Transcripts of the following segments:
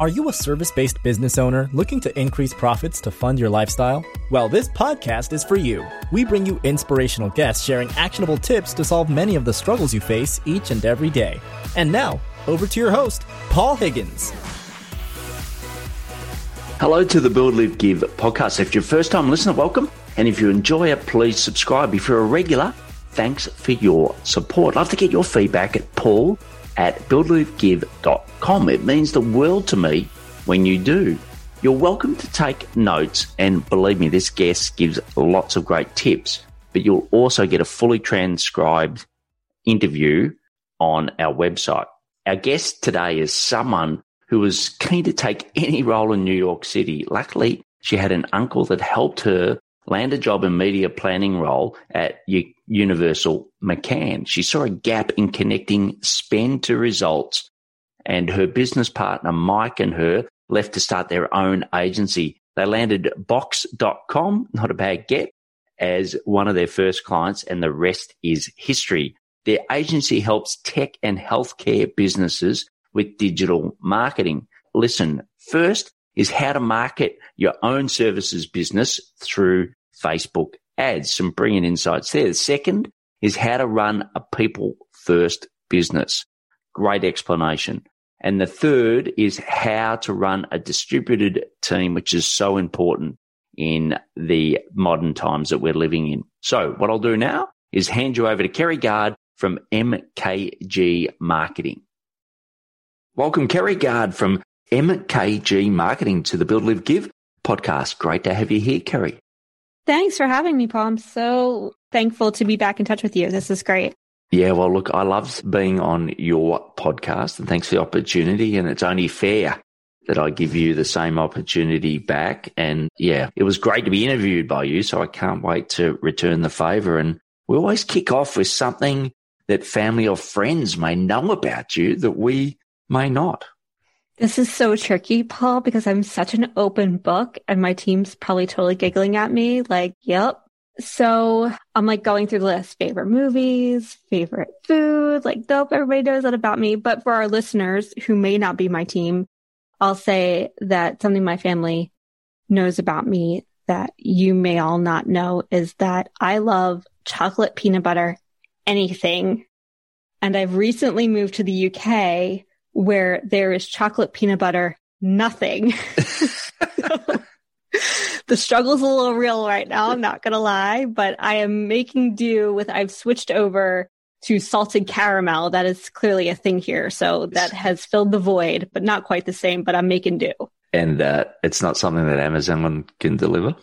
Are you a service based business owner looking to increase profits to fund your lifestyle? Well, this podcast is for you. We bring you inspirational guests sharing actionable tips to solve many of the struggles you face each and every day. And now, over to your host, Paul Higgins. Hello to the Build, Live, Give podcast. If you're a first time listener, welcome. And if you enjoy it, please subscribe. If you're a regular, thanks for your support. I'd love to get your feedback at paul at buildlivegive.com. It means the world to me when you do. You're welcome to take notes, and believe me, this guest gives lots of great tips, but you'll also get a fully transcribed interview on our website. Our guest today is someone who was keen to take any role in New York City. Luckily, she had an uncle that helped her land a job in media planning role at Universal McCann. She saw a gap in connecting spend to results and her business partner, Mike and her left to start their own agency. They landed box.com, not a bad get, as one of their first clients and the rest is history. Their agency helps tech and healthcare businesses with digital marketing. Listen, first is how to market your own services business through Facebook ads. Some brilliant insights there. The second is how to run a people first business. Great explanation. And the third is how to run a distributed team, which is so important in the modern times that we're living in. So what I'll do now is hand you over to Kerry Guard from MKG Marketing. Welcome, Kerry Guard from MKG Marketing to the Build, Live, Give podcast. Great to have you here, Kerry. Thanks for having me, Paul. I'm so thankful to be back in touch with you. This is great. Yeah, well, look, I love being on your podcast and thanks for the opportunity. And it's only fair that I give you the same opportunity back. And yeah, it was great to be interviewed by you. So I can't wait to return the favor. And we always kick off with something that family or friends may know about you that we may not. This is so tricky, Paul, because I'm such an open book and my team's probably totally giggling at me like, yep. So I'm like going through the list, favorite movies, favorite food, like dope. Everybody knows that about me. But for our listeners who may not be my team, I'll say that something my family knows about me that you may all not know is that I love chocolate peanut butter, anything. And I've recently moved to the UK where there is chocolate peanut butter, nothing. the struggle's a little real right now. I'm not going to lie, but I am making do with, I've switched over to salted caramel. That is clearly a thing here. So that has filled the void, but not quite the same, but I'm making do. And uh, it's not something that Amazon can deliver?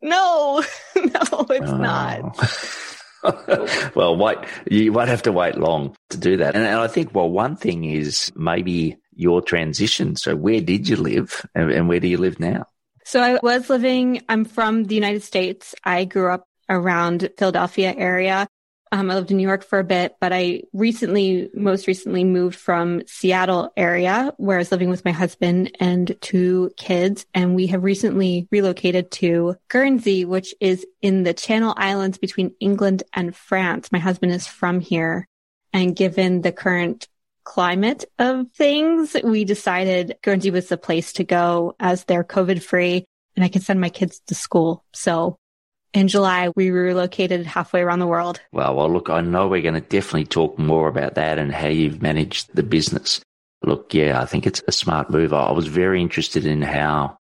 No, no, it's oh. not. well, wait, you won't have to wait long to do that. And, and, I think, well, one thing is maybe your transition. So where did you live and, and where do you live now? So I was living, I'm from the United States. I grew up around Philadelphia area. Um, I lived in New York for a bit, but I recently, most recently moved from Seattle area where I was living with my husband and two kids. And we have recently relocated to Guernsey, which is in the Channel Islands between England and France. My husband is from here. And given the current climate of things, we decided Guernsey was the place to go as they're COVID free and I can send my kids to school. So in July, we relocated halfway around the world. Well, well, look, I know we're going to definitely talk more about that and how you've managed the business. Look, yeah, I think it's a smart move. I was very interested in how,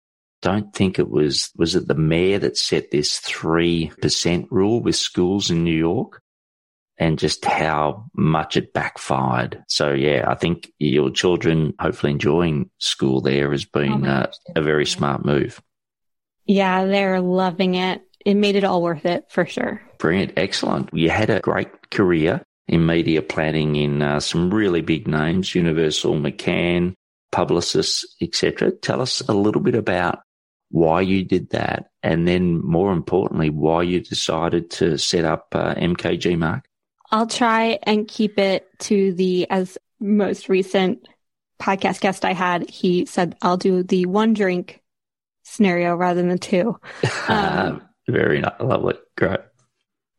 don't think it was, was it the mayor that set this 3% rule with schools in New York? And just how much it backfired. So yeah, I think your children hopefully enjoying school there has been oh, uh, a very smart move. Yeah, they're loving it it made it all worth it for sure. Brilliant. Excellent. You had a great career in media planning in uh, some really big names, Universal, McCann, Publicis, etc. Tell us a little bit about why you did that, and then more importantly, why you decided to set up uh, MKG Mark. I'll try and keep it to the as most recent podcast guest I had. He said I'll do the one drink scenario rather than the two. Um, very lovely. Great.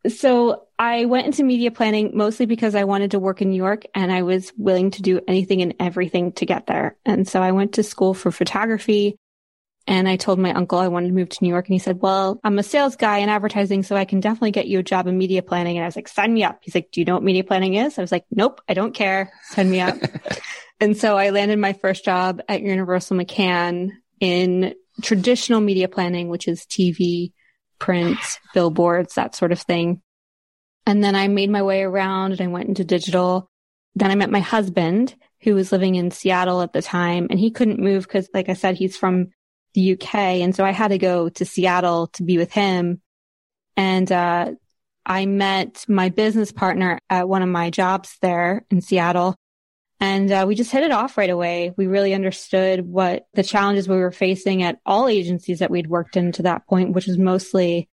So I went into media planning mostly because I wanted to work in New York and I was willing to do anything and everything to get there. And so I went to school for photography and I told my uncle I wanted to move to New York and he said, well, I'm a sales guy in advertising, so I can definitely get you a job in media planning. And I was like, sign me up. He's like, do you know what media planning is? I was like, nope, I don't care. Sign me up. and so I landed my first job at Universal McCann in traditional media planning, which is TV, print, billboards, that sort of thing. And then I made my way around and I went into digital. Then I met my husband who was living in Seattle at the time and he couldn't move because, like I said, he's from the UK. And so I had to go to Seattle to be with him. And, uh, I met my business partner at one of my jobs there in Seattle. And uh, we just hit it off right away. We really understood what the challenges we were facing at all agencies that we'd worked in to that point, which was mostly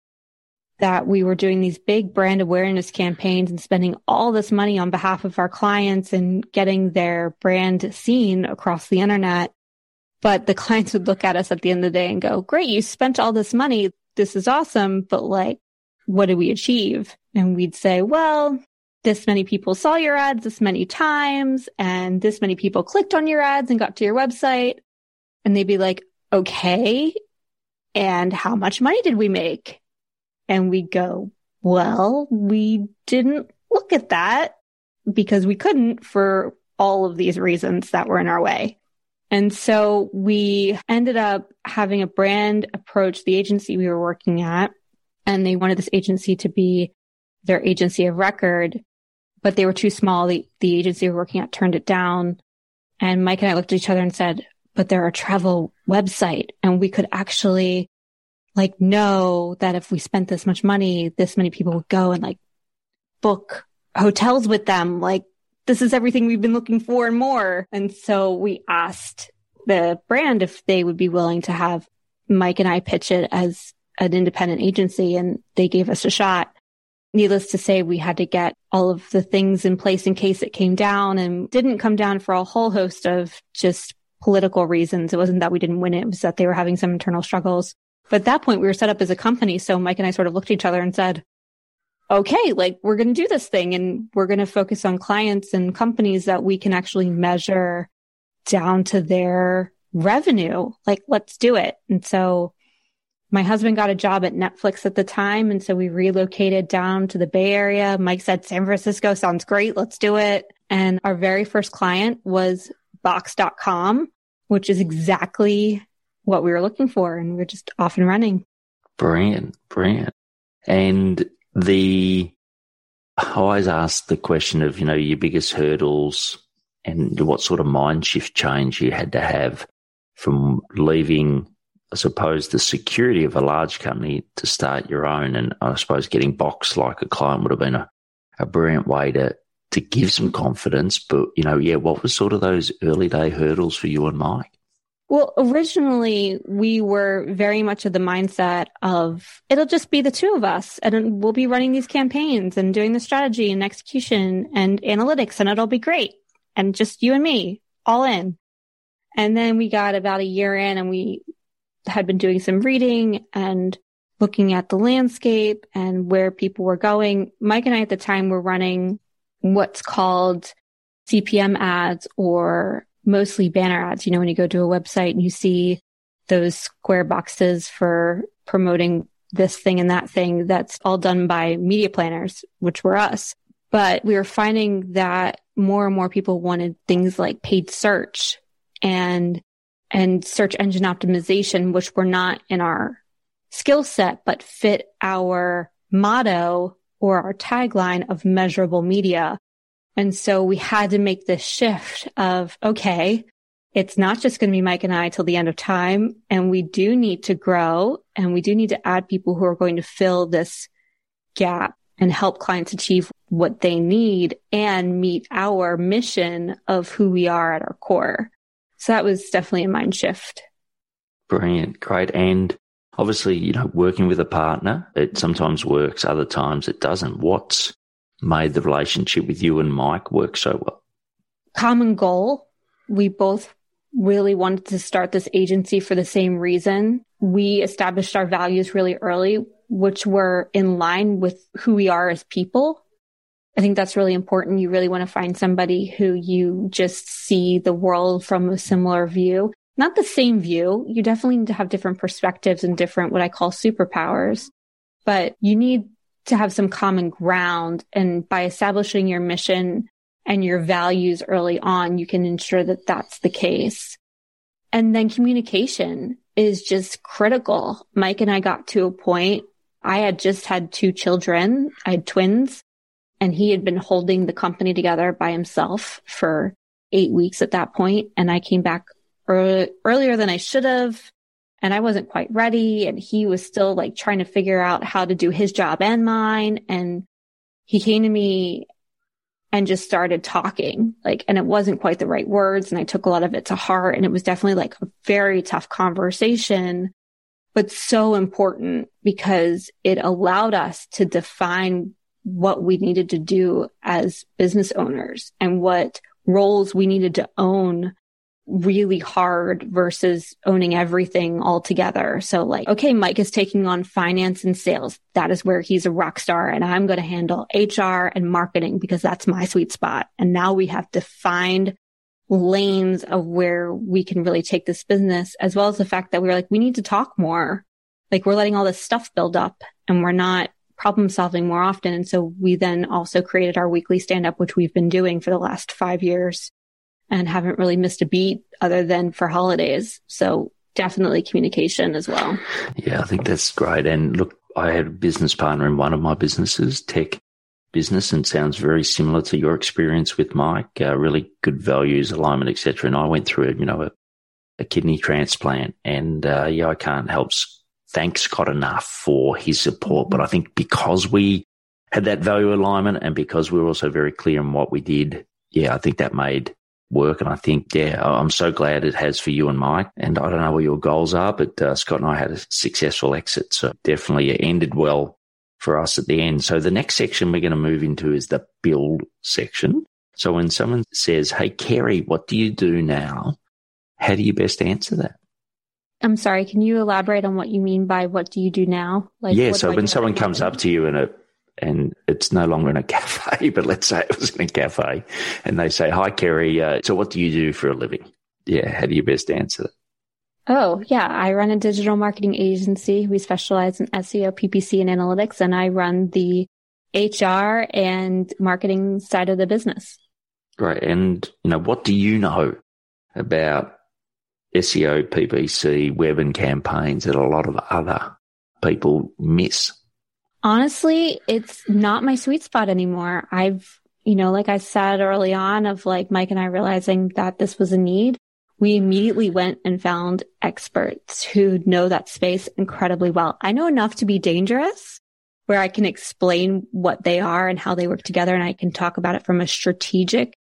that we were doing these big brand awareness campaigns and spending all this money on behalf of our clients and getting their brand seen across the internet. But the clients would look at us at the end of the day and go, great, you spent all this money. This is awesome. But like, what did we achieve? And we'd say, well, this many people saw your ads this many times and this many people clicked on your ads and got to your website. And they'd be like, okay. And how much money did we make? And we go, well, we didn't look at that because we couldn't for all of these reasons that were in our way. And so we ended up having a brand approach the agency we were working at, and they wanted this agency to be their agency of record, but they were too small. The, the agency we were working at turned it down. And Mike and I looked at each other and said, but they're a travel website and we could actually like know that if we spent this much money, this many people would go and like book hotels with them. Like this is everything we've been looking for and more. And so we asked the brand if they would be willing to have Mike and I pitch it as an independent agency and they gave us a shot. Needless to say, we had to get all of the things in place in case it came down and didn't come down for a whole host of just political reasons. It wasn't that we didn't win it. It was that they were having some internal struggles. But at that point, we were set up as a company. So Mike and I sort of looked at each other and said, okay, like we're going to do this thing and we're going to focus on clients and companies that we can actually measure down to their revenue. Like, let's do it. And so my husband got a job at Netflix at the time. And so we relocated down to the Bay Area. Mike said, San Francisco sounds great. Let's do it. And our very first client was box.com, which is exactly what we were looking for and we're just off and running. Brilliant, brilliant. And the, I always ask the question of, you know, your biggest hurdles and what sort of mind shift change you had to have from leaving, I suppose, the security of a large company to start your own. And I suppose getting boxed like a client would have been a, a brilliant way to, to give some confidence. But, you know, yeah, what was sort of those early day hurdles for you and Mike? Well, originally we were very much of the mindset of it'll just be the two of us and we'll be running these campaigns and doing the strategy and execution and analytics and it'll be great. And just you and me all in. And then we got about a year in and we had been doing some reading and looking at the landscape and where people were going. Mike and I at the time were running what's called CPM ads or mostly banner ads. You know, when you go to a website and you see those square boxes for promoting this thing and that thing, that's all done by media planners, which were us. But we were finding that more and more people wanted things like paid search and and search engine optimization, which were not in our skill set, but fit our motto or our tagline of measurable media. And so we had to make this shift of, okay, it's not just going to be Mike and I till the end of time. And we do need to grow and we do need to add people who are going to fill this gap and help clients achieve what they need and meet our mission of who we are at our core. So that was definitely a mind shift. Brilliant. Great. And obviously, you know, working with a partner, it sometimes works, other times it doesn't. What's made the relationship with you and Mike work so well? Common goal. We both really wanted to start this agency for the same reason. We established our values really early. which were in line with who we are as people. I think that's really important. You really want to find somebody who you just see the world from a similar view, not the same view. You definitely need to have different perspectives and different, what I call superpowers, but you need to have some common ground. And by establishing your mission and your values early on, you can ensure that that's the case. And then communication is just critical. Mike and I got to a point. I had just had two children. I had twins and he had been holding the company together by himself for eight weeks at that point. And I came back early, earlier than I should have. And I wasn't quite ready. And he was still like trying to figure out how to do his job and mine. And he came to me and just started talking like, and it wasn't quite the right words. And I took a lot of it to heart. And it was definitely like a very tough conversation, but so important because it allowed us to define what we needed to do as business owners and what roles we needed to own really hard versus owning everything all together. So like, okay, Mike is taking on finance and sales. That is where he's a rock star and I'm going to handle HR and marketing because that's my sweet spot. And now we have defined lanes of where we can really take this business as well as the fact that we're like, we need to talk more. Like we're letting all this stuff build up and we're not problem solving more often. And so we then also created our weekly stand up, which we've been doing for the last five years and haven't really missed a beat other than for holidays. So definitely communication as well. Yeah, I think that's great. And look, I had a business partner in one of my businesses, tech business, and sounds very similar to your experience with Mike. Uh, really good values, alignment, etc. And I went through, you know, a, a kidney transplant, and uh, yeah, I can't help thank Scott enough for his support. But I think because we had that value alignment and because we were also very clear on what we did, yeah, I think that made work. And I think, yeah, I'm so glad it has for you and Mike. And I don't know what your goals are, but uh, Scott and I had a successful exit. So definitely it ended well for us at the end. So the next section we're going to move into is the build section. So when someone says, Hey, Kerry, what do you do now? How do you best answer that? I'm sorry, can you elaborate on what you mean by what do you do now? Like, yeah, so when someone comes up to you in a and it's no longer in a cafe, but let's say it was in a cafe, and they say, "Hi, Kerry. Uh, so, what do you do for a living?" Yeah, how do you best answer that? Oh, yeah. I run a digital marketing agency. We specialize in SEO, PPC, and analytics, and I run the HR and marketing side of the business. Great. And you know, what do you know about SEO, PPC, web and campaigns that a lot of other people miss? Honestly, it's not my sweet spot anymore. I've, you know, like I said early on of like Mike and I realizing that this was a need. We immediately went and found experts who know that space incredibly well. I know enough to be dangerous where I can explain what they are and how they work together. And I can talk about it from a strategic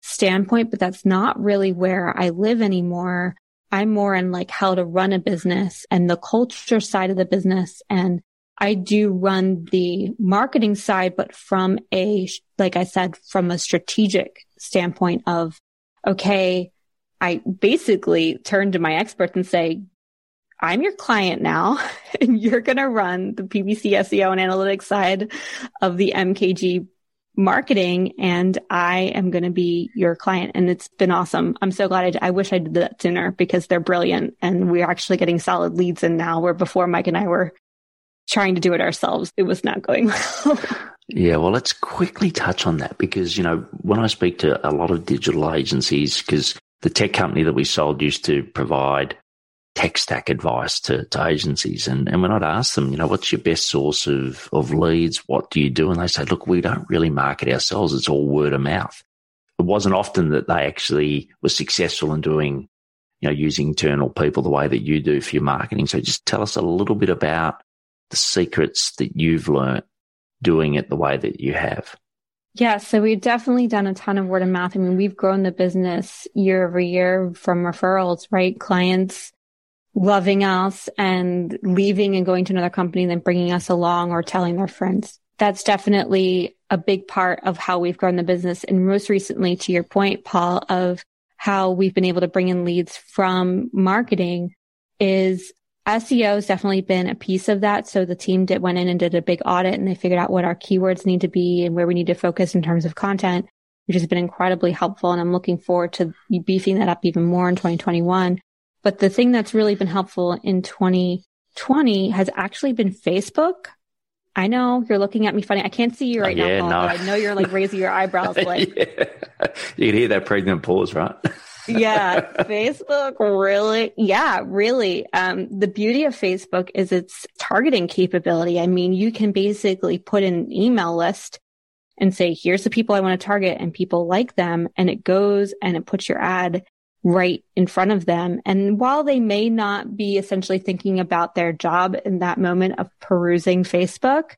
standpoint, but that's not really where I live anymore. I'm more in like how to run a business and the culture side of the business. And I do run the marketing side, but from a, like I said, from a strategic standpoint of, okay, I basically turn to my experts and say, I'm your client now and you're going to run the PPC SEO and analytics side of the MKG marketing and I am going to be your client. And it's been awesome. I'm so glad I, I wish I did that sooner because they're brilliant and we're actually getting solid leads in now where before Mike and I were trying to do it ourselves. It was not going well. yeah. Well, let's quickly touch on that because, you know, when I speak to a lot of digital agencies, because the tech company that we sold used to provide tech stack advice to, to agencies. And, and when I'd ask them, you know, what's your best source of, of leads? What do you do? And they say, look, we don't really market ourselves. It's all word of mouth. It wasn't often that they actually were successful in doing, you know, using internal people the way that you do for your marketing. So just tell us a little bit about the secrets that you've learned doing it the way that you have. Yeah, so we've definitely done a ton of word of mouth. I mean, we've grown the business year over year from referrals, right? Clients loving us and leaving and going to another company and then bringing us along or telling their friends. That's definitely a big part of how we've grown the business. And most recently, to your point, Paul, of how we've been able to bring in leads from marketing is SEO has definitely been a piece of that. So the team did went in and did a big audit and they figured out what our keywords need to be and where we need to focus in terms of content, which has been incredibly helpful. And I'm looking forward to beefing that up even more in 2021. But the thing that's really been helpful in 2020 has actually been Facebook. I know you're looking at me funny. I can't see you right oh, yeah, now, Paul, no. I know you're like raising your eyebrows. Like yeah. you can hear that pregnant pause, right? yeah, Facebook really, yeah, really. Um, the beauty of Facebook is its targeting capability. I mean, you can basically put in an email list and say, here's the people I want to target and people like them. And it goes and it puts your ad right in front of them. And while they may not be essentially thinking about their job in that moment of perusing Facebook,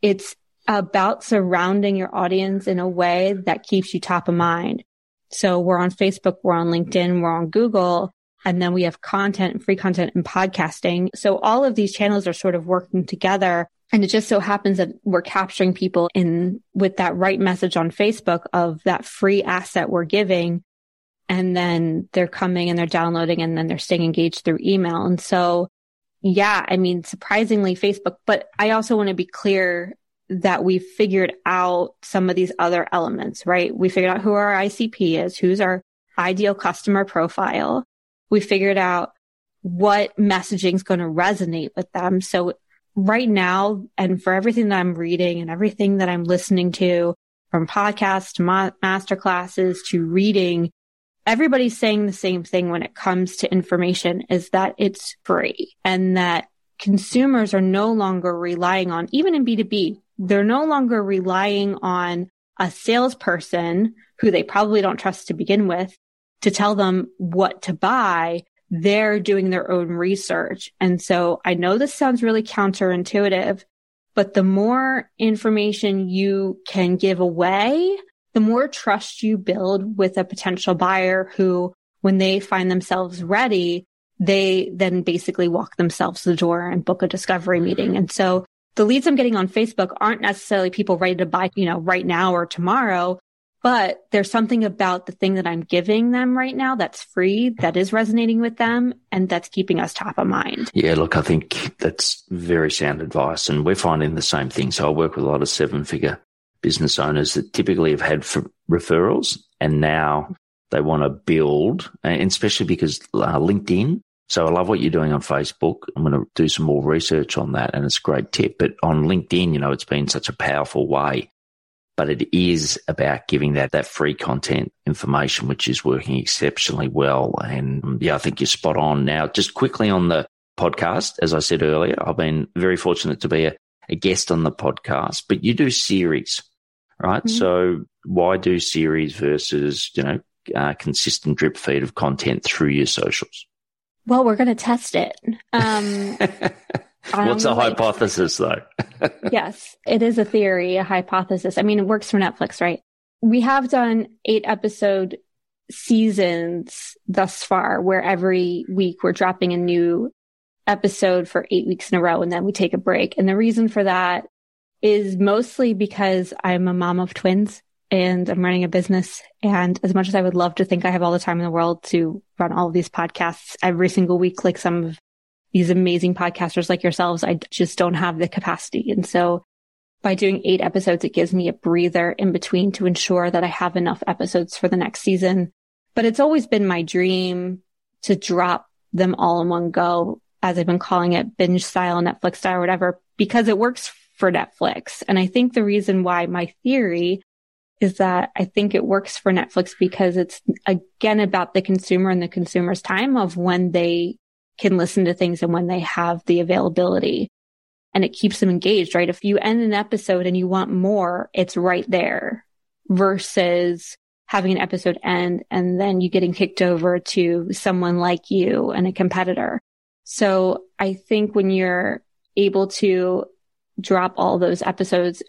it's about surrounding your audience in a way that keeps you top of mind. So we're on Facebook, we're on LinkedIn, we're on Google, and then we have content, free content and podcasting. So all of these channels are sort of working together. And it just so happens that we're capturing people in with that right message on Facebook of that free asset we're giving. And then they're coming and they're downloading and then they're staying engaged through email. And so, yeah, I mean, surprisingly Facebook, but I also want to be clear that we figured out some of these other elements, right? We figured out who our ICP is, who's our ideal customer profile. We figured out what messaging is going to resonate with them. So right now, and for everything that I'm reading and everything that I'm listening to from podcasts to ma- master classes to reading, everybody's saying the same thing when it comes to information is that it's free and that consumers are no longer relying on, even in B2B, they're no longer relying on a salesperson who they probably don't trust to begin with to tell them what to buy. They're doing their own research. And so I know this sounds really counterintuitive, but the more information you can give away, the more trust you build with a potential buyer who, when they find themselves ready, they then basically walk themselves to the door and book a discovery mm-hmm. meeting. And so the leads I'm getting on Facebook aren't necessarily people ready to buy, you know, right now or tomorrow, but there's something about the thing that I'm giving them right now that's free, that is resonating with them, and that's keeping us top of mind. Yeah, look, I think that's very sound advice. And we're finding the same thing. So I work with a lot of seven figure business owners that typically have had referrals and now they want to build, and especially because uh, LinkedIn so I love what you're doing on Facebook. I'm going to do some more research on that and it's a great tip. But on LinkedIn, you know, it's been such a powerful way, but it is about giving that, that free content information, which is working exceptionally well. And yeah, I think you're spot on. Now, just quickly on the podcast, as I said earlier, I've been very fortunate to be a, a guest on the podcast, but you do series, right? Mm-hmm. So why do series versus, you know, uh, consistent drip feed of content through your socials? Well, we're going to test it. Um, What's a hypothesis, though? yes, it is a theory, a hypothesis. I mean, it works for Netflix, right? We have done eight episode seasons thus far, where every week we're dropping a new episode for eight weeks in a row and then we take a break. And the reason for that is mostly because I'm a mom of twins and I'm running a business. And as much as I would love to think I have all the time in the world to run all of these podcasts every single week, like some of these amazing podcasters like yourselves, I just don't have the capacity. And so by doing eight episodes, it gives me a breather in between to ensure that I have enough episodes for the next season. But it's always been my dream to drop them all in one go, as I've been calling it binge style, Netflix style, whatever, because it works for Netflix. And I think the reason why my theory is that I think it works for Netflix because it's again about the consumer and the consumer's time of when they can listen to things and when they have the availability and it keeps them engaged, right? If you end an episode and you want more, it's right there versus having an episode end and then you getting kicked over to someone like you and a competitor. So I think when you're able to drop all those episodes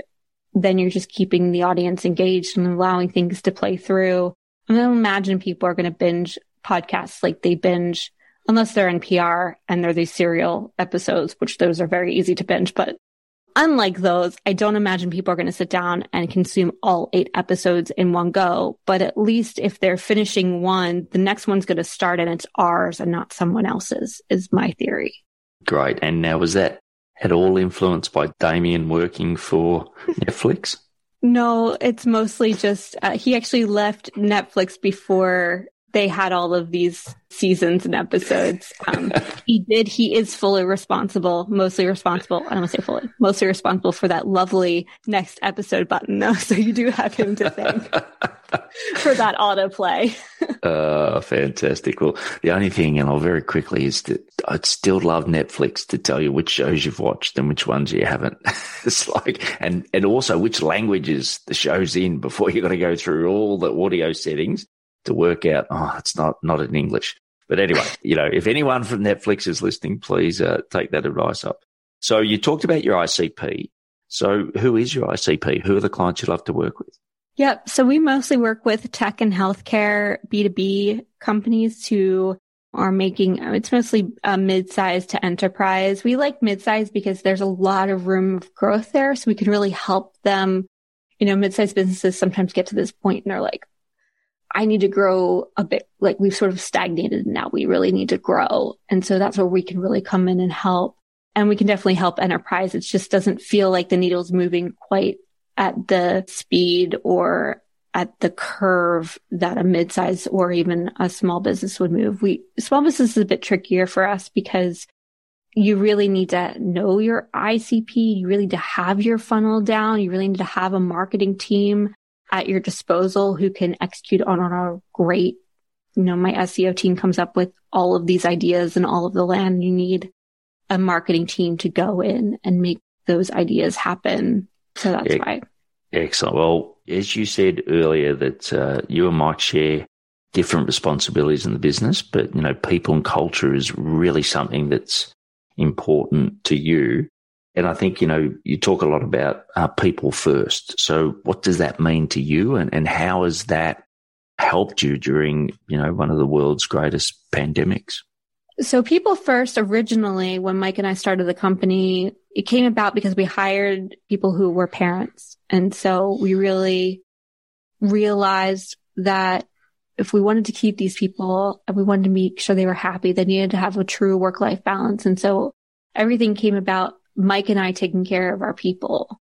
then you're just keeping the audience engaged and allowing things to play through. I don't imagine people are going to binge podcasts like they binge unless they're NPR and they're these serial episodes, which those are very easy to binge. But unlike those, I don't imagine people are going to sit down and consume all eight episodes in one go. But at least if they're finishing one, the next one's going to start and it's ours and not someone else's is my theory. Great. And now was that at all influenced by Damien working for Netflix? No, it's mostly just uh, he actually left Netflix before they had all of these seasons and episodes. Um, he did. He is fully responsible, mostly responsible. I don't want to say fully, mostly responsible for that lovely next episode button, though. So you do have him to thank for that autoplay. uh, fantastic. Well, the only thing, and I'll very quickly, is that I'd still love Netflix to tell you which shows you've watched and which ones you haven't. it's like, and, and also which languages the show's in before you've got to go through all the audio settings to work out, oh, it's not, not in English. But anyway, you know, if anyone from Netflix is listening, please uh, take that advice up. So you talked about your ICP. So who is your ICP? Who are the clients you love to work with? Yep. So we mostly work with tech and healthcare B2B companies who are making, it's mostly a mid-size to enterprise. We like mid-size because there's a lot of room of growth there. So we can really help them. You know, mid-sized businesses sometimes get to this point and they're like, I need to grow a bit. Like we've sort of stagnated now. We really need to grow. And so that's where we can really come in and help. And we can definitely help enterprise. It just doesn't feel like the needle's moving quite at the speed or at the curve that a mid-size or even a small business would move. We small business is a bit trickier for us because you really need to know your ICP. You really need to have your funnel down. You really need to have a marketing team at your disposal who can execute on a great, you know, my SEO team comes up with all of these ideas and all of the land. You need a marketing team to go in and make those ideas happen. So that's why. Excellent. Well, as you said earlier, that uh, you and Mike share different responsibilities in the business, but you know, people and culture is really something that's important to you. And I think, you know, you talk a lot about uh, people first. So what does that mean to you? And, and how has that helped you during, you know, one of the world's greatest pandemics? So people first originally, when Mike and I started the company, it came about because we hired people who were parents. And so we really realized that if we wanted to keep these people and we wanted to make sure they were happy, they needed to have a true work life balance. And so everything came about Mike and I taking care of our people.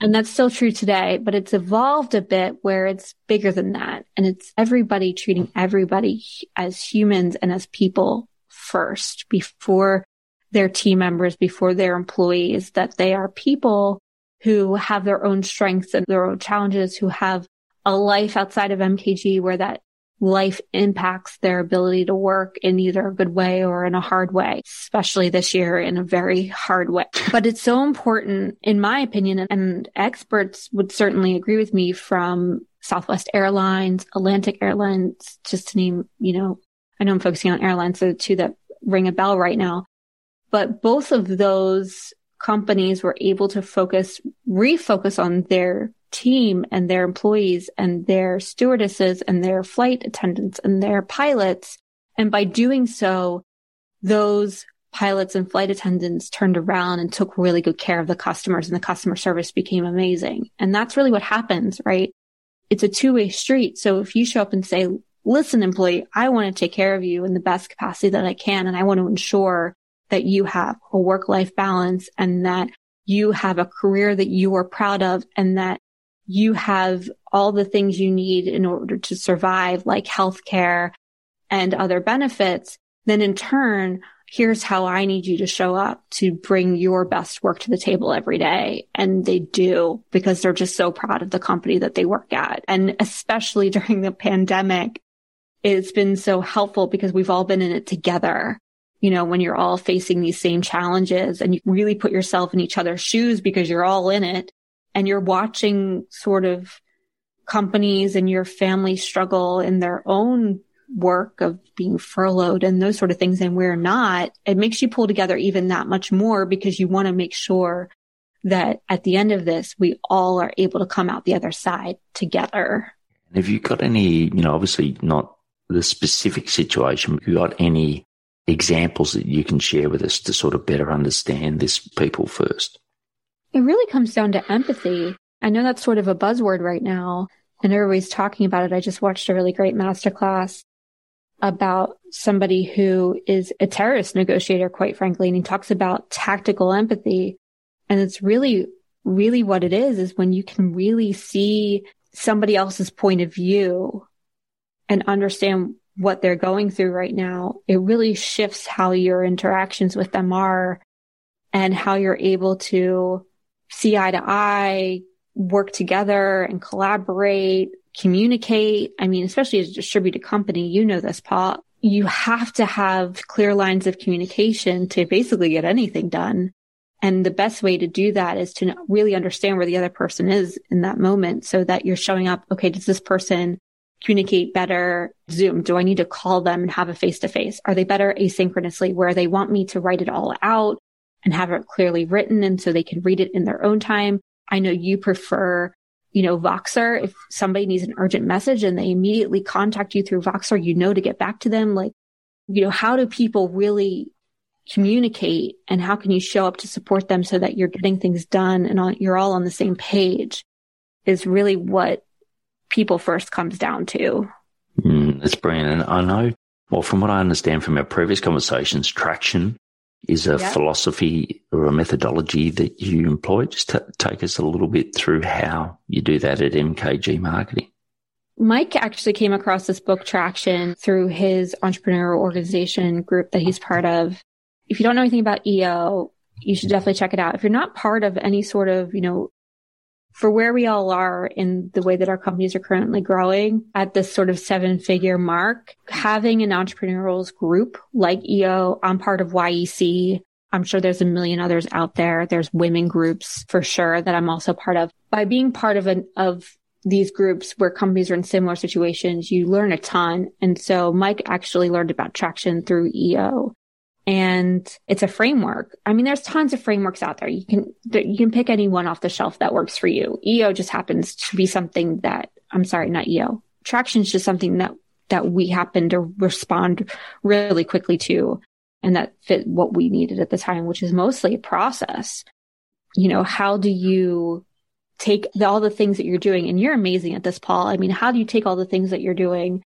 And that's still true today, but it's evolved a bit where it's bigger than that. And it's everybody treating everybody as humans and as people first before their team members, before their employees, that they are people who have their own strengths and their own challenges, who have a life outside of MKG where that life impacts their ability to work in either a good way or in a hard way, especially this year in a very hard way. But it's so important, in my opinion, and experts would certainly agree with me from Southwest Airlines, Atlantic Airlines, just to name, you know, I know I'm focusing on airlines, the two that ring a bell right now. But both of those companies were able to focus, refocus on their team and their employees and their stewardesses and their flight attendants and their pilots. And by doing so, those pilots and flight attendants turned around and took really good care of the customers and the customer service became amazing. And that's really what happens, right? It's a two way street. So if you show up and say, listen, employee, I want to take care of you in the best capacity that I can. And I want to ensure that you have a work life balance and that you have a career that you are proud of and that you have all the things you need in order to survive, like healthcare and other benefits, then in turn, here's how I need you to show up to bring your best work to the table every day. And they do because they're just so proud of the company that they work at. And especially during the pandemic, it's been so helpful because we've all been in it together. You know, when you're all facing these same challenges and you really put yourself in each other's shoes because you're all in it and you're watching sort of companies and your family struggle in their own work of being furloughed and those sort of things and we're not, it makes you pull together even that much more because you want to make sure that at the end of this, we all are able to come out the other side together. Have you got any, you know, obviously not the specific situation, have you got any examples that you can share with us to sort of better understand this people first? It really comes down to empathy. I know that's sort of a buzzword right now and everybody's talking about it. I just watched a really great masterclass about somebody who is a terrorist negotiator, quite frankly, and he talks about tactical empathy. And it's really, really what it is, is when you can really see somebody else's point of view and understand what they're going through right now, it really shifts how your interactions with them are and how you're able to see eye to eye, work together and collaborate, communicate. I mean, especially as a distributed company, you know this, Paul. You have to have clear lines of communication to basically get anything done. And the best way to do that is to really understand where the other person is in that moment so that you're showing up. Okay. Does this person communicate better Zoom? Do I need to call them and have a face to face? Are they better asynchronously where they want me to write it all out and have it clearly written and so they can read it in their own time? I know you prefer, you know, Voxer. If somebody needs an urgent message and they immediately contact you through Voxer, you know to get back to them. Like, you know, how do people really communicate and how can you show up to support them so that you're getting things done and you're all on the same page is really what people first comes down to. Mm, that's brilliant. And I know, well, from what I understand from our previous conversations, traction is a yep. philosophy or a methodology that you employ. Just t- take us a little bit through how you do that at MKG Marketing. Mike actually came across this book Traction through his entrepreneurial organization group that he's part of. If you don't know anything about EO, you should definitely check it out. If you're not part of any sort of, you know, for where we all are in the way that our companies are currently growing at this sort of seven figure mark, having an entrepreneurial group like EO, I'm part of YEC. I'm sure there's a million others out there. There's women groups for sure that I'm also part of. By being part of an, of these groups where companies are in similar situations, you learn a ton. And so Mike actually learned about traction through EO and it's a framework. I mean, there's tons of frameworks out there. You can, you can pick any one off the shelf that works for you. EO just happens to be something that, I'm sorry, not EO. Traction is just something that, that we happen to respond really quickly to and that fit what we needed at the time, which is mostly a process. You know, how do you take all the things that you're doing? And you're amazing at this, Paul. I mean, how do you take all the things that you're doing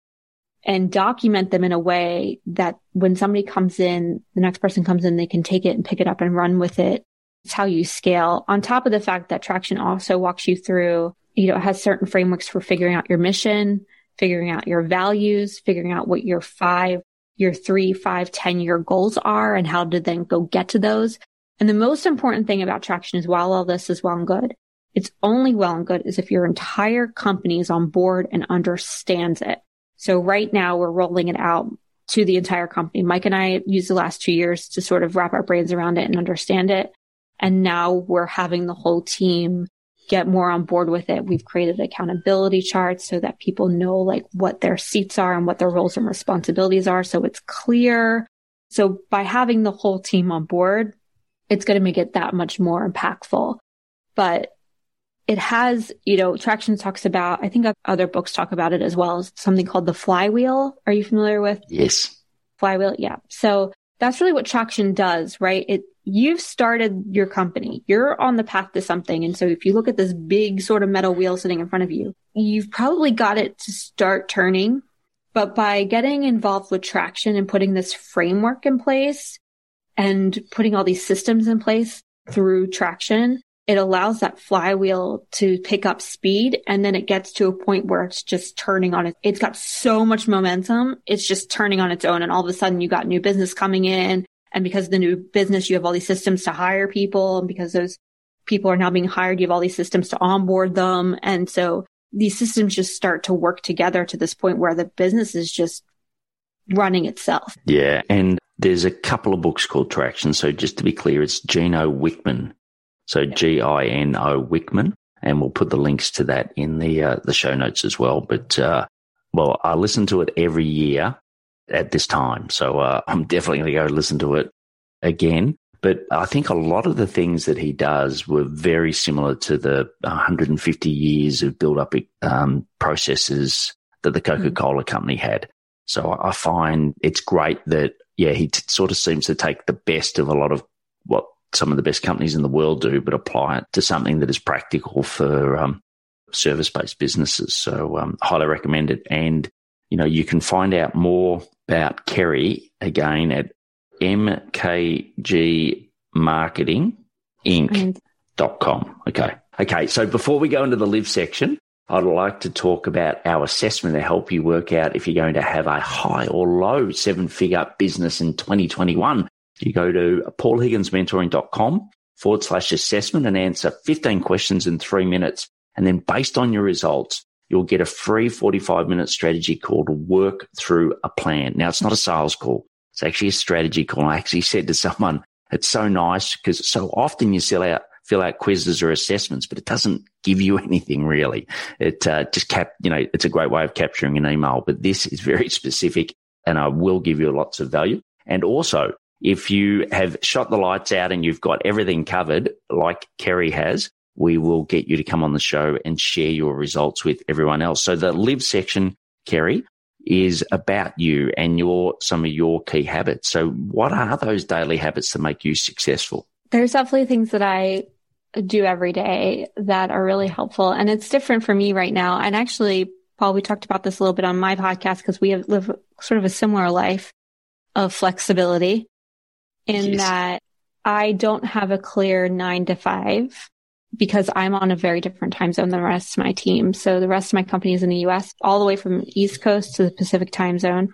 and document them in a way that when somebody comes in, the next person comes in, they can take it and pick it up and run with it. It's how you scale. On top of the fact that Traction also walks you through, you know, it has certain frameworks for figuring out your mission, figuring out your values, figuring out what your five, your three, five, ten year goals are and how to then go get to those. And the most important thing about Traction is while all this is well and good, it's only well and good is if your entire company is on board and understands it. So right now we're rolling it out to the entire company. Mike and I used the last two years to sort of wrap our brains around it and understand it. And now we're having the whole team get more on board with it. We've created accountability charts so that people know like what their seats are and what their roles and responsibilities are. So it's clear. So by having the whole team on board, it's going to make it that much more impactful. But it has, you know, Traction talks about, I think other books talk about it as well, as something called the flywheel. Are you familiar with? Yes. Flywheel. Yeah. So that's really what Traction does, right? It, you've started your company. You're on the path to something. And so if you look at this big sort of metal wheel sitting in front of you, you've probably got it to start turning. But by getting involved with Traction and putting this framework in place and putting all these systems in place through Traction, it allows that flywheel to pick up speed and then it gets to a point where it's just turning on it. It's got so much momentum. It's just turning on its own. And all of a sudden you got new business coming in. And because of the new business, you have all these systems to hire people. And because those people are now being hired, you have all these systems to onboard them. And so these systems just start to work together to this point where the business is just running itself. Yeah. And there's a couple of books called Traction. So just to be clear, it's Gino Wickman so G I N O Wickman, and we'll put the links to that in the uh, the show notes as well. But uh, well, I listen to it every year at this time, so uh, I'm definitely going to go listen to it again. But I think a lot of the things that he does were very similar to the 150 years of build up um, processes that the Coca Cola company had. So I find it's great that, yeah, he t- sort of seems to take the best of a lot of what some of the best companies in the world do, but apply it to something that is practical for um, service based businesses. So, um, highly recommend it. And, you know, you can find out more about Kerry again at mkgmarketinginc.com. Okay. Okay. So before we go into the live section, I'd like to talk about our assessment to help you work out if you're going to have a high or low seven figure business in 2021. You go to paulhigginsmentoring.com forward slash assessment and answer 15 questions in three minutes. And then based on your results, you'll get a free 45 minute strategy call to work through a plan. Now, it's not a sales call. It's actually a strategy call. I actually said to someone, it's so nice because so often you fill out, fill out quizzes or assessments, but it doesn't give you anything really. It uh, just cap, you know, it's a great way of capturing an email, but this is very specific and I will give you lots of value. And also, if you have shot the lights out and you've got everything covered, like Kerry has, we will get you to come on the show and share your results with everyone else. So the live section, Kerry, is about you and your some of your key habits. So what are those daily habits that make you successful? There's definitely things that I do every day that are really helpful. And it's different for me right now. And actually, Paul, we talked about this a little bit on my podcast because we have live sort of a similar life of flexibility in that I don't have a clear nine to five because I'm on a very different time zone than the rest of my team. So the rest of my company is in the US, all the way from East Coast to the Pacific time zone.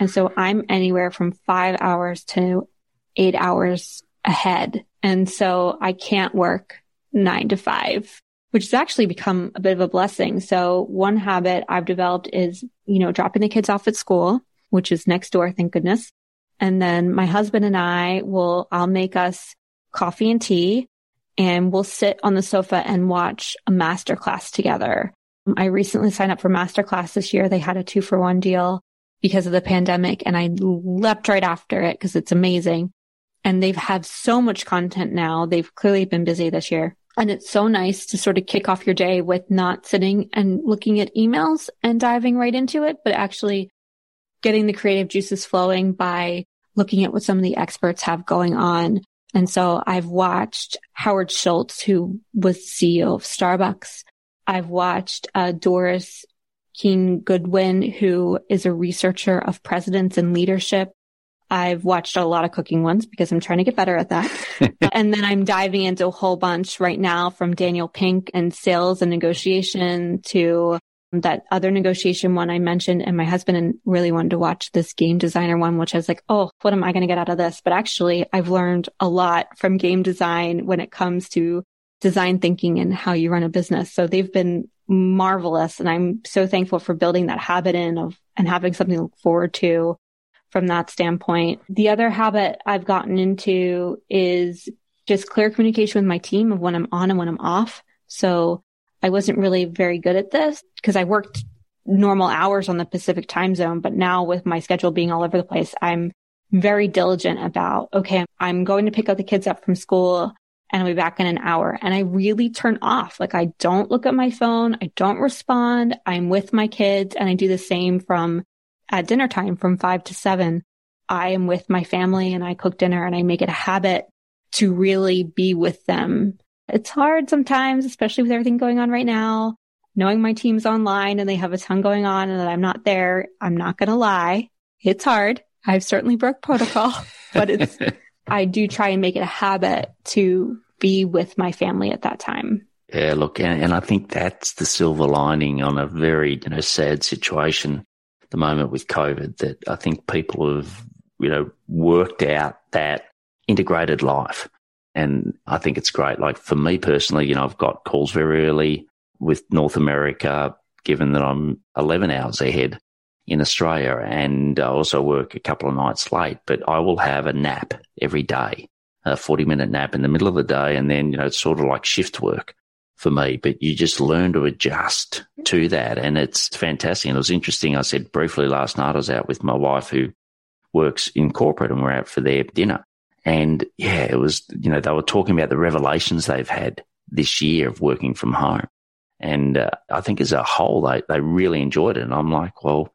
And so I'm anywhere from five hours to eight hours ahead. And so I can't work nine to five, which has actually become a bit of a blessing. So one habit I've developed is, you know, dropping the kids off at school, which is next door, thank goodness. And then my husband and I will, I'll make us coffee and tea and we'll sit on the sofa and watch a master class together. I recently signed up for masterclass this year. They had a two for one deal because of the pandemic and I leapt right after it because it's amazing. And they've had so much content now. They've clearly been busy this year. And it's so nice to sort of kick off your day with not sitting and looking at emails and diving right into it, but actually getting the creative juices flowing by looking at what some of the experts have going on. And so I've watched Howard Schultz, who was CEO of Starbucks. I've watched uh, Doris Kearns Goodwin, who is a researcher of presidents and leadership. I've watched a lot of cooking ones because I'm trying to get better at that. and then I'm diving into a whole bunch right now from Daniel Pink and sales and negotiation to that other negotiation one I mentioned and my husband and really wanted to watch this game designer one, which I was like, Oh, what am I going to get out of this? But actually I've learned a lot from game design when it comes to design thinking and how you run a business. So they've been marvelous. And I'm so thankful for building that habit in of and having something to look forward to from that standpoint. The other habit I've gotten into is just clear communication with my team of when I'm on and when I'm off. So I wasn't really very good at this because I worked normal hours on the Pacific time zone. But now with my schedule being all over the place, I'm very diligent about, okay, I'm going to pick up the kids up from school and I'll be back in an hour. And I really turn off. Like I don't look at my phone. I don't respond. I'm with my kids and I do the same from at dinner time from five to seven. I am with my family and I cook dinner and I make it a habit to really be with them it's hard sometimes, especially with everything going on right now. Knowing my team's online and they have a ton going on and that I'm not there, I'm not going to lie. It's hard. I've certainly broke protocol, but it's, I do try and make it a habit to be with my family at that time. Yeah, look, and, and I think that's the silver lining on a very, you know, sad situation at the moment with COVID that I think people have, you know, worked out that integrated life and I think it's great. Like for me personally, you know, I've got calls very early with North America, given that I'm 11 hours ahead in Australia and I also work a couple of nights late, but I will have a nap every day, a 40 minute nap in the middle of the day. And then, you know, it's sort of like shift work for me, but you just learn to adjust to that. And it's fantastic. And it was interesting. I said briefly last night, I was out with my wife who works in corporate and we're out for their dinner. And yeah, it was, you know, they were talking about the revelations they've had this year of working from home. And uh, I think as a whole, they, they really enjoyed it. And I'm like, well,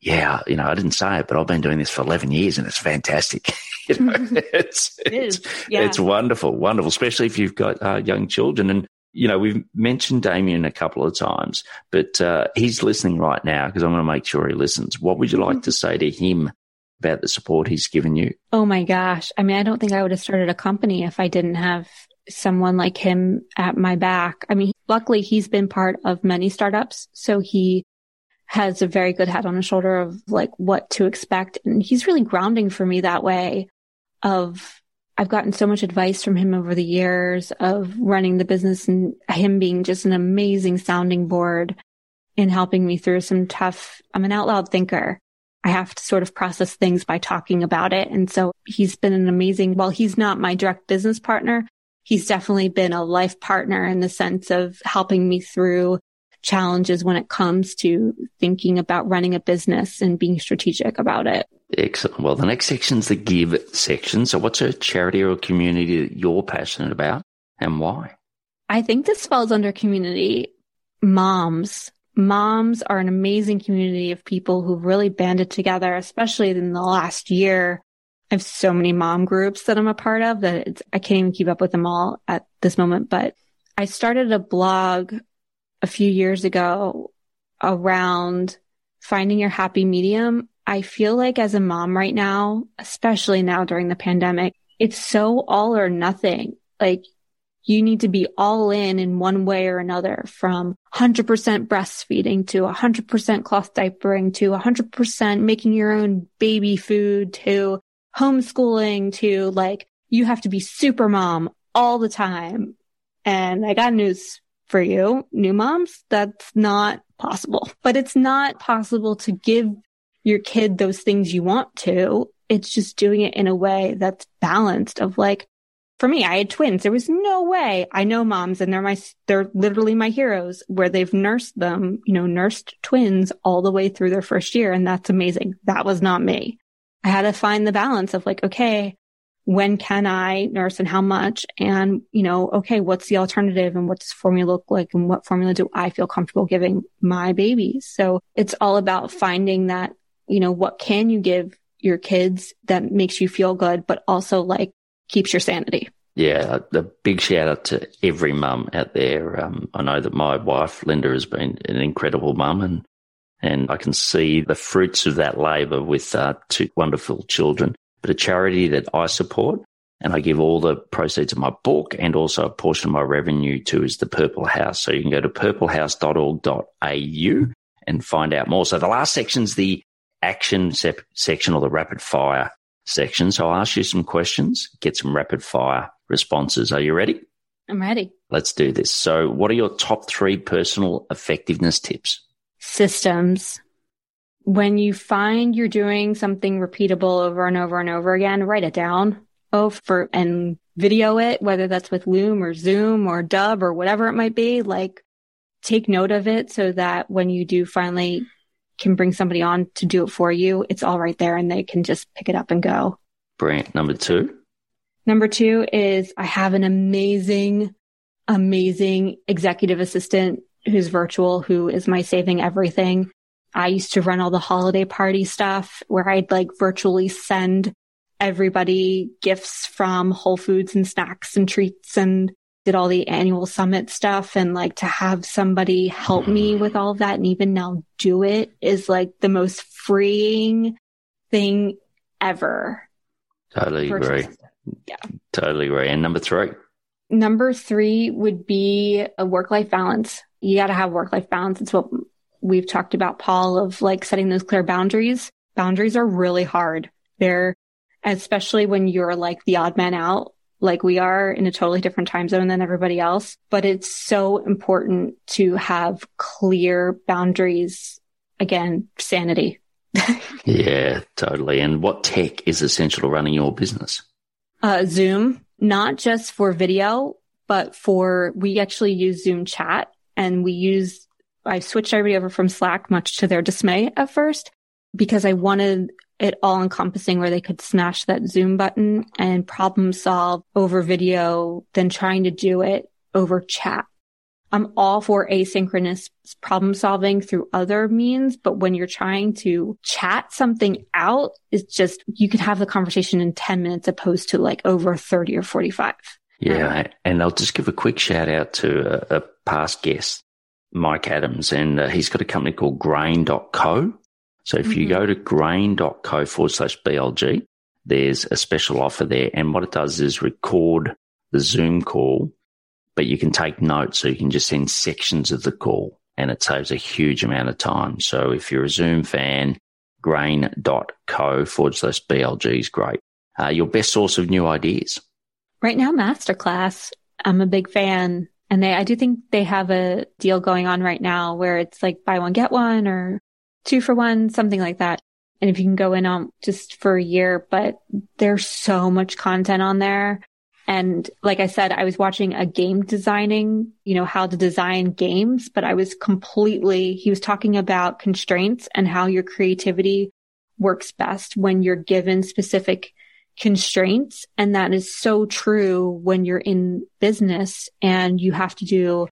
yeah, you know, I didn't say it, but I've been doing this for 11 years and it's fantastic. you know, it's, it is. It's, yeah. it's wonderful, wonderful, especially if you've got uh, young children. And you know, we've mentioned Damien a couple of times, but uh, he's listening right now because I'm going to make sure he listens. What would you like to say to him about the support he's given you? Oh my gosh. I mean, I don't think I would have started a company if I didn't have someone like him at my back. I mean, luckily he's been part of many startups. So he has a very good head on his shoulder of like what to expect. And he's really grounding for me that way of I've gotten so much advice from him over the years of running the business and him being just an amazing sounding board in helping me through some tough, I'm an out loud thinker. I have to sort of process things by talking about it. And so he's been an amazing, while he's not my direct business partner, he's definitely been a life partner in the sense of helping me through challenges when it comes to thinking about running a business and being strategic about it. Excellent. Well, the next section is the give section. So what's a charity or a community that you're passionate about and why? I think this falls under community. Moms. Moms are an amazing community of people who've really banded together, especially in the last year. I have so many mom groups that I'm a part of that I can't even keep up with them all at this moment. But I started a blog a few years ago around finding your happy medium. I feel like as a mom right now, especially now during the pandemic, it's so all or nothing. Like you need to be all in in one way or another from 100% breastfeeding to 100% cloth diapering to 100% making your own baby food to homeschooling to like you have to be super mom all the time. And I got news for you, new moms, that's not possible. But it's not possible to give your kid those things you want to. It's just doing it in a way that's balanced of like, for me, I had twins. There was no way I know moms and they're my, they're literally my heroes where they've nursed them, you know, nursed twins all the way through their first year. And that's amazing. That was not me. I had to find the balance of like, okay, when can I nurse and how much? And, you know, okay, what's the alternative and what does formula look like and what formula do I feel comfortable giving my babies? So it's all about finding that, you know, what can you give your kids that makes you feel good, but also like keeps your sanity. Yeah, a big shout out to every mum out there. Um, I know that my wife, Linda, has been an incredible mum and and I can see the fruits of that labour with uh, two wonderful children but a charity that I support and I give all the proceeds of my book and also a portion of my revenue to is the Purple House. So you can go to purplehouse.org.au and find out more. So the last section is the action section or the rapid fire section. So I'll ask you some questions, get some rapid fire responses. Are you ready? I'm ready. Let's do this. So what are your top three personal effectiveness tips? Systems when you find you're doing something repeatable over and over and over again, write it down. Oh, for and video it, whether that's with Loom or Zoom or Dub or whatever it might be. Like take note of it so that when you do finally can bring somebody on to do it for you, it's all right there and they can just pick it up and go. Brilliant. Number two. Number two is I have an amazing, amazing executive assistant who's virtual, who is my saving everything. I used to run all the holiday party stuff where I'd like virtually send everybody gifts from Whole Foods and snacks and treats and did all the annual summit stuff and like to have somebody help me mm-hmm. with all of that and even now do it is like the most freeing thing ever. Totally agree. Yeah. Totally agree. And number three? Number three would be a work life balance. You got to have work life balance. It's what we've talked about, Paul, of like setting those clear boundaries. Boundaries are really hard. They're, especially when you're like the odd man out, like we are in a totally different time zone than everybody else. But it's so important to have clear boundaries. Again, sanity. yeah, totally. And what tech is essential to running your business? Uh, Zoom, not just for video, but for, we actually use Zoom chat and we use I switched everybody over from Slack, much to their dismay at first, because I wanted it all encompassing where they could smash that Zoom button and problem solve over video than trying to do it over chat. I'm all for asynchronous problem solving through other means, but when you're trying to chat something out, it's just, you could have the conversation in 10 minutes opposed to like over 30 or 45. Yeah, and I'll just give a quick shout out to a, a past guest, Mike Adams, and uh, he's got a company called Grain.co. So if mm-hmm. you go to grain.co forward slash BLG, there's a special offer there. And what it does is record the Zoom call, but you can take notes. So you can just send sections of the call and it saves a huge amount of time. So if you're a Zoom fan, grain.co forward slash BLG is great. Uh, your best source of new ideas. Right now, Masterclass. I'm a big fan. And they, I do think they have a deal going on right now where it's like buy one, get one or two for one, something like that. And if you can go in on just for a year, but there's so much content on there. And like I said, I was watching a game designing, you know, how to design games, but I was completely, he was talking about constraints and how your creativity works best when you're given specific constraints. And that is so true when you're in business and you have to do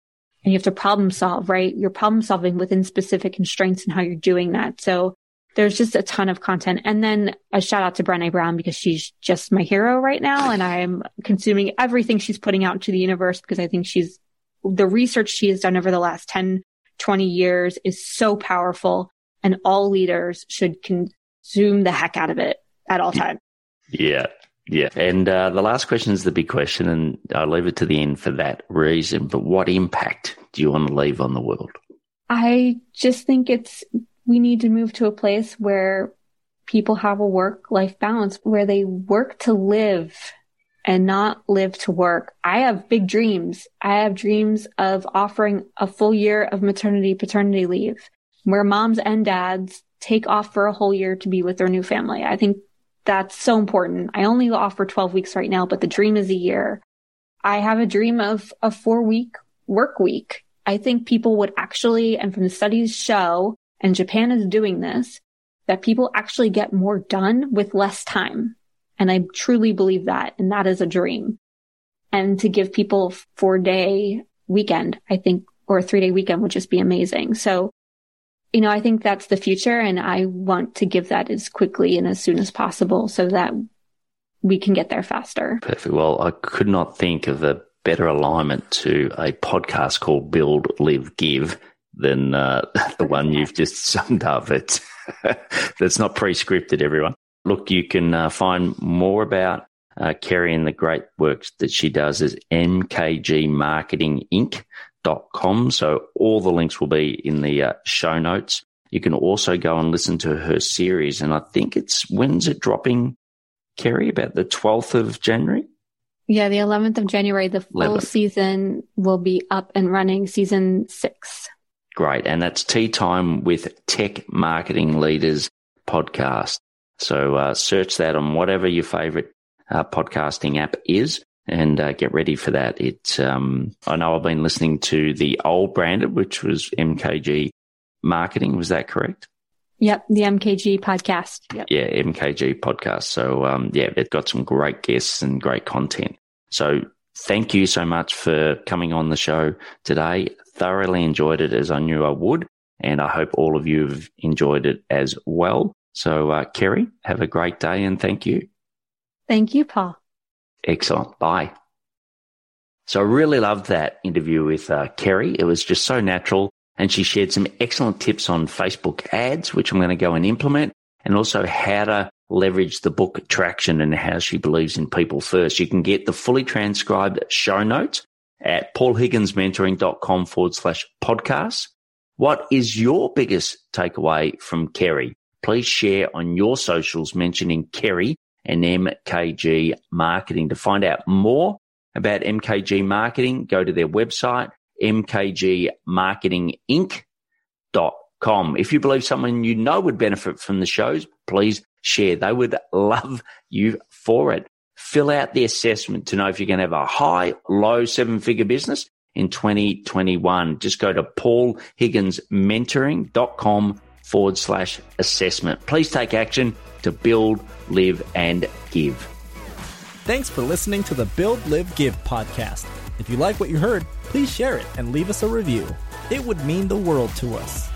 and you have to problem solve, right? You're problem solving within specific constraints and how you're doing that. So there's just a ton of content. And then a shout out to Brené Brown because she's just my hero right now. And I'm consuming everything she's putting out into the universe because I think she's the research she has done over the last 10, 20 years is so powerful and all leaders should consume the heck out of it at all times. Yeah. Yeah. And uh, the last question is the big question, and I'll leave it to the end for that reason. But what impact do you want to leave on the world? I just think it's, we need to move to a place where people have a work life balance, where they work to live and not live to work. I have big dreams. I have dreams of offering a full year of maternity paternity leave where moms and dads take off for a whole year to be with their new family. I think that's so important. I only offer 12 weeks right now, but the dream is a year. I have a dream of a four week work week. I think people would actually, and from the studies show, and Japan is doing this, that people actually get more done with less time. And I truly believe that. And that is a dream. And to give people four day weekend, I think, or a three day weekend would just be amazing. So you know, I think that's the future and I want to give that as quickly and as soon as possible so that we can get there faster. Perfect. Well, I could not think of a better alignment to a podcast called Build, Live, Give than uh, the one you've just summed up. It's that's not pre-scripted, everyone. Look, you can uh, find more about uh, Kerry and the great works that she does is MKG Marketing Inc com. So all the links will be in the uh, show notes. You can also go and listen to her series. And I think it's, when's it dropping, Kerry? About the 12th of January? Yeah, the 11th of January, the full 11th. season will be up and running, season six. Great. And that's Tea Time with Tech Marketing Leaders podcast. So uh, search that on whatever your favorite uh, podcasting app is and uh, get ready for that. It, um, I know I've been listening to the old branded, which was MKG marketing. Was that correct? Yep. The MKG podcast. Yep. Yeah. MKG podcast. So, um, yeah, they've got some great guests and great content. So thank you so much for coming on the show today. Thoroughly enjoyed it as I knew I would. And I hope all of you have enjoyed it as well. So, uh, Kerry, have a great day and thank you. Thank you, Paul. Excellent. Bye. So I really loved that interview with uh, Kerry. It was just so natural. And she shared some excellent tips on Facebook ads, which I'm going to go and implement, and also how to leverage the book traction and how she believes in people first. You can get the fully transcribed show notes at paulhigginsmentoring.com forward slash podcast. What is your biggest takeaway from Kerry? Please share on your socials mentioning Kerry and MKG Marketing. To find out more about MKG Marketing, go to their website, mkgmarketinginc.com. If you believe someone you know would benefit from the shows, please share. They would love you for it. Fill out the assessment to know if you're going to have a high, low seven figure business in 2021. Just go to paulhigginsmentoring.com forward slash assessment. Please take action to build, live, and give. Thanks for listening to the Build, Live, Give podcast. If you like what you heard, please share it and leave us a review. It would mean the world to us.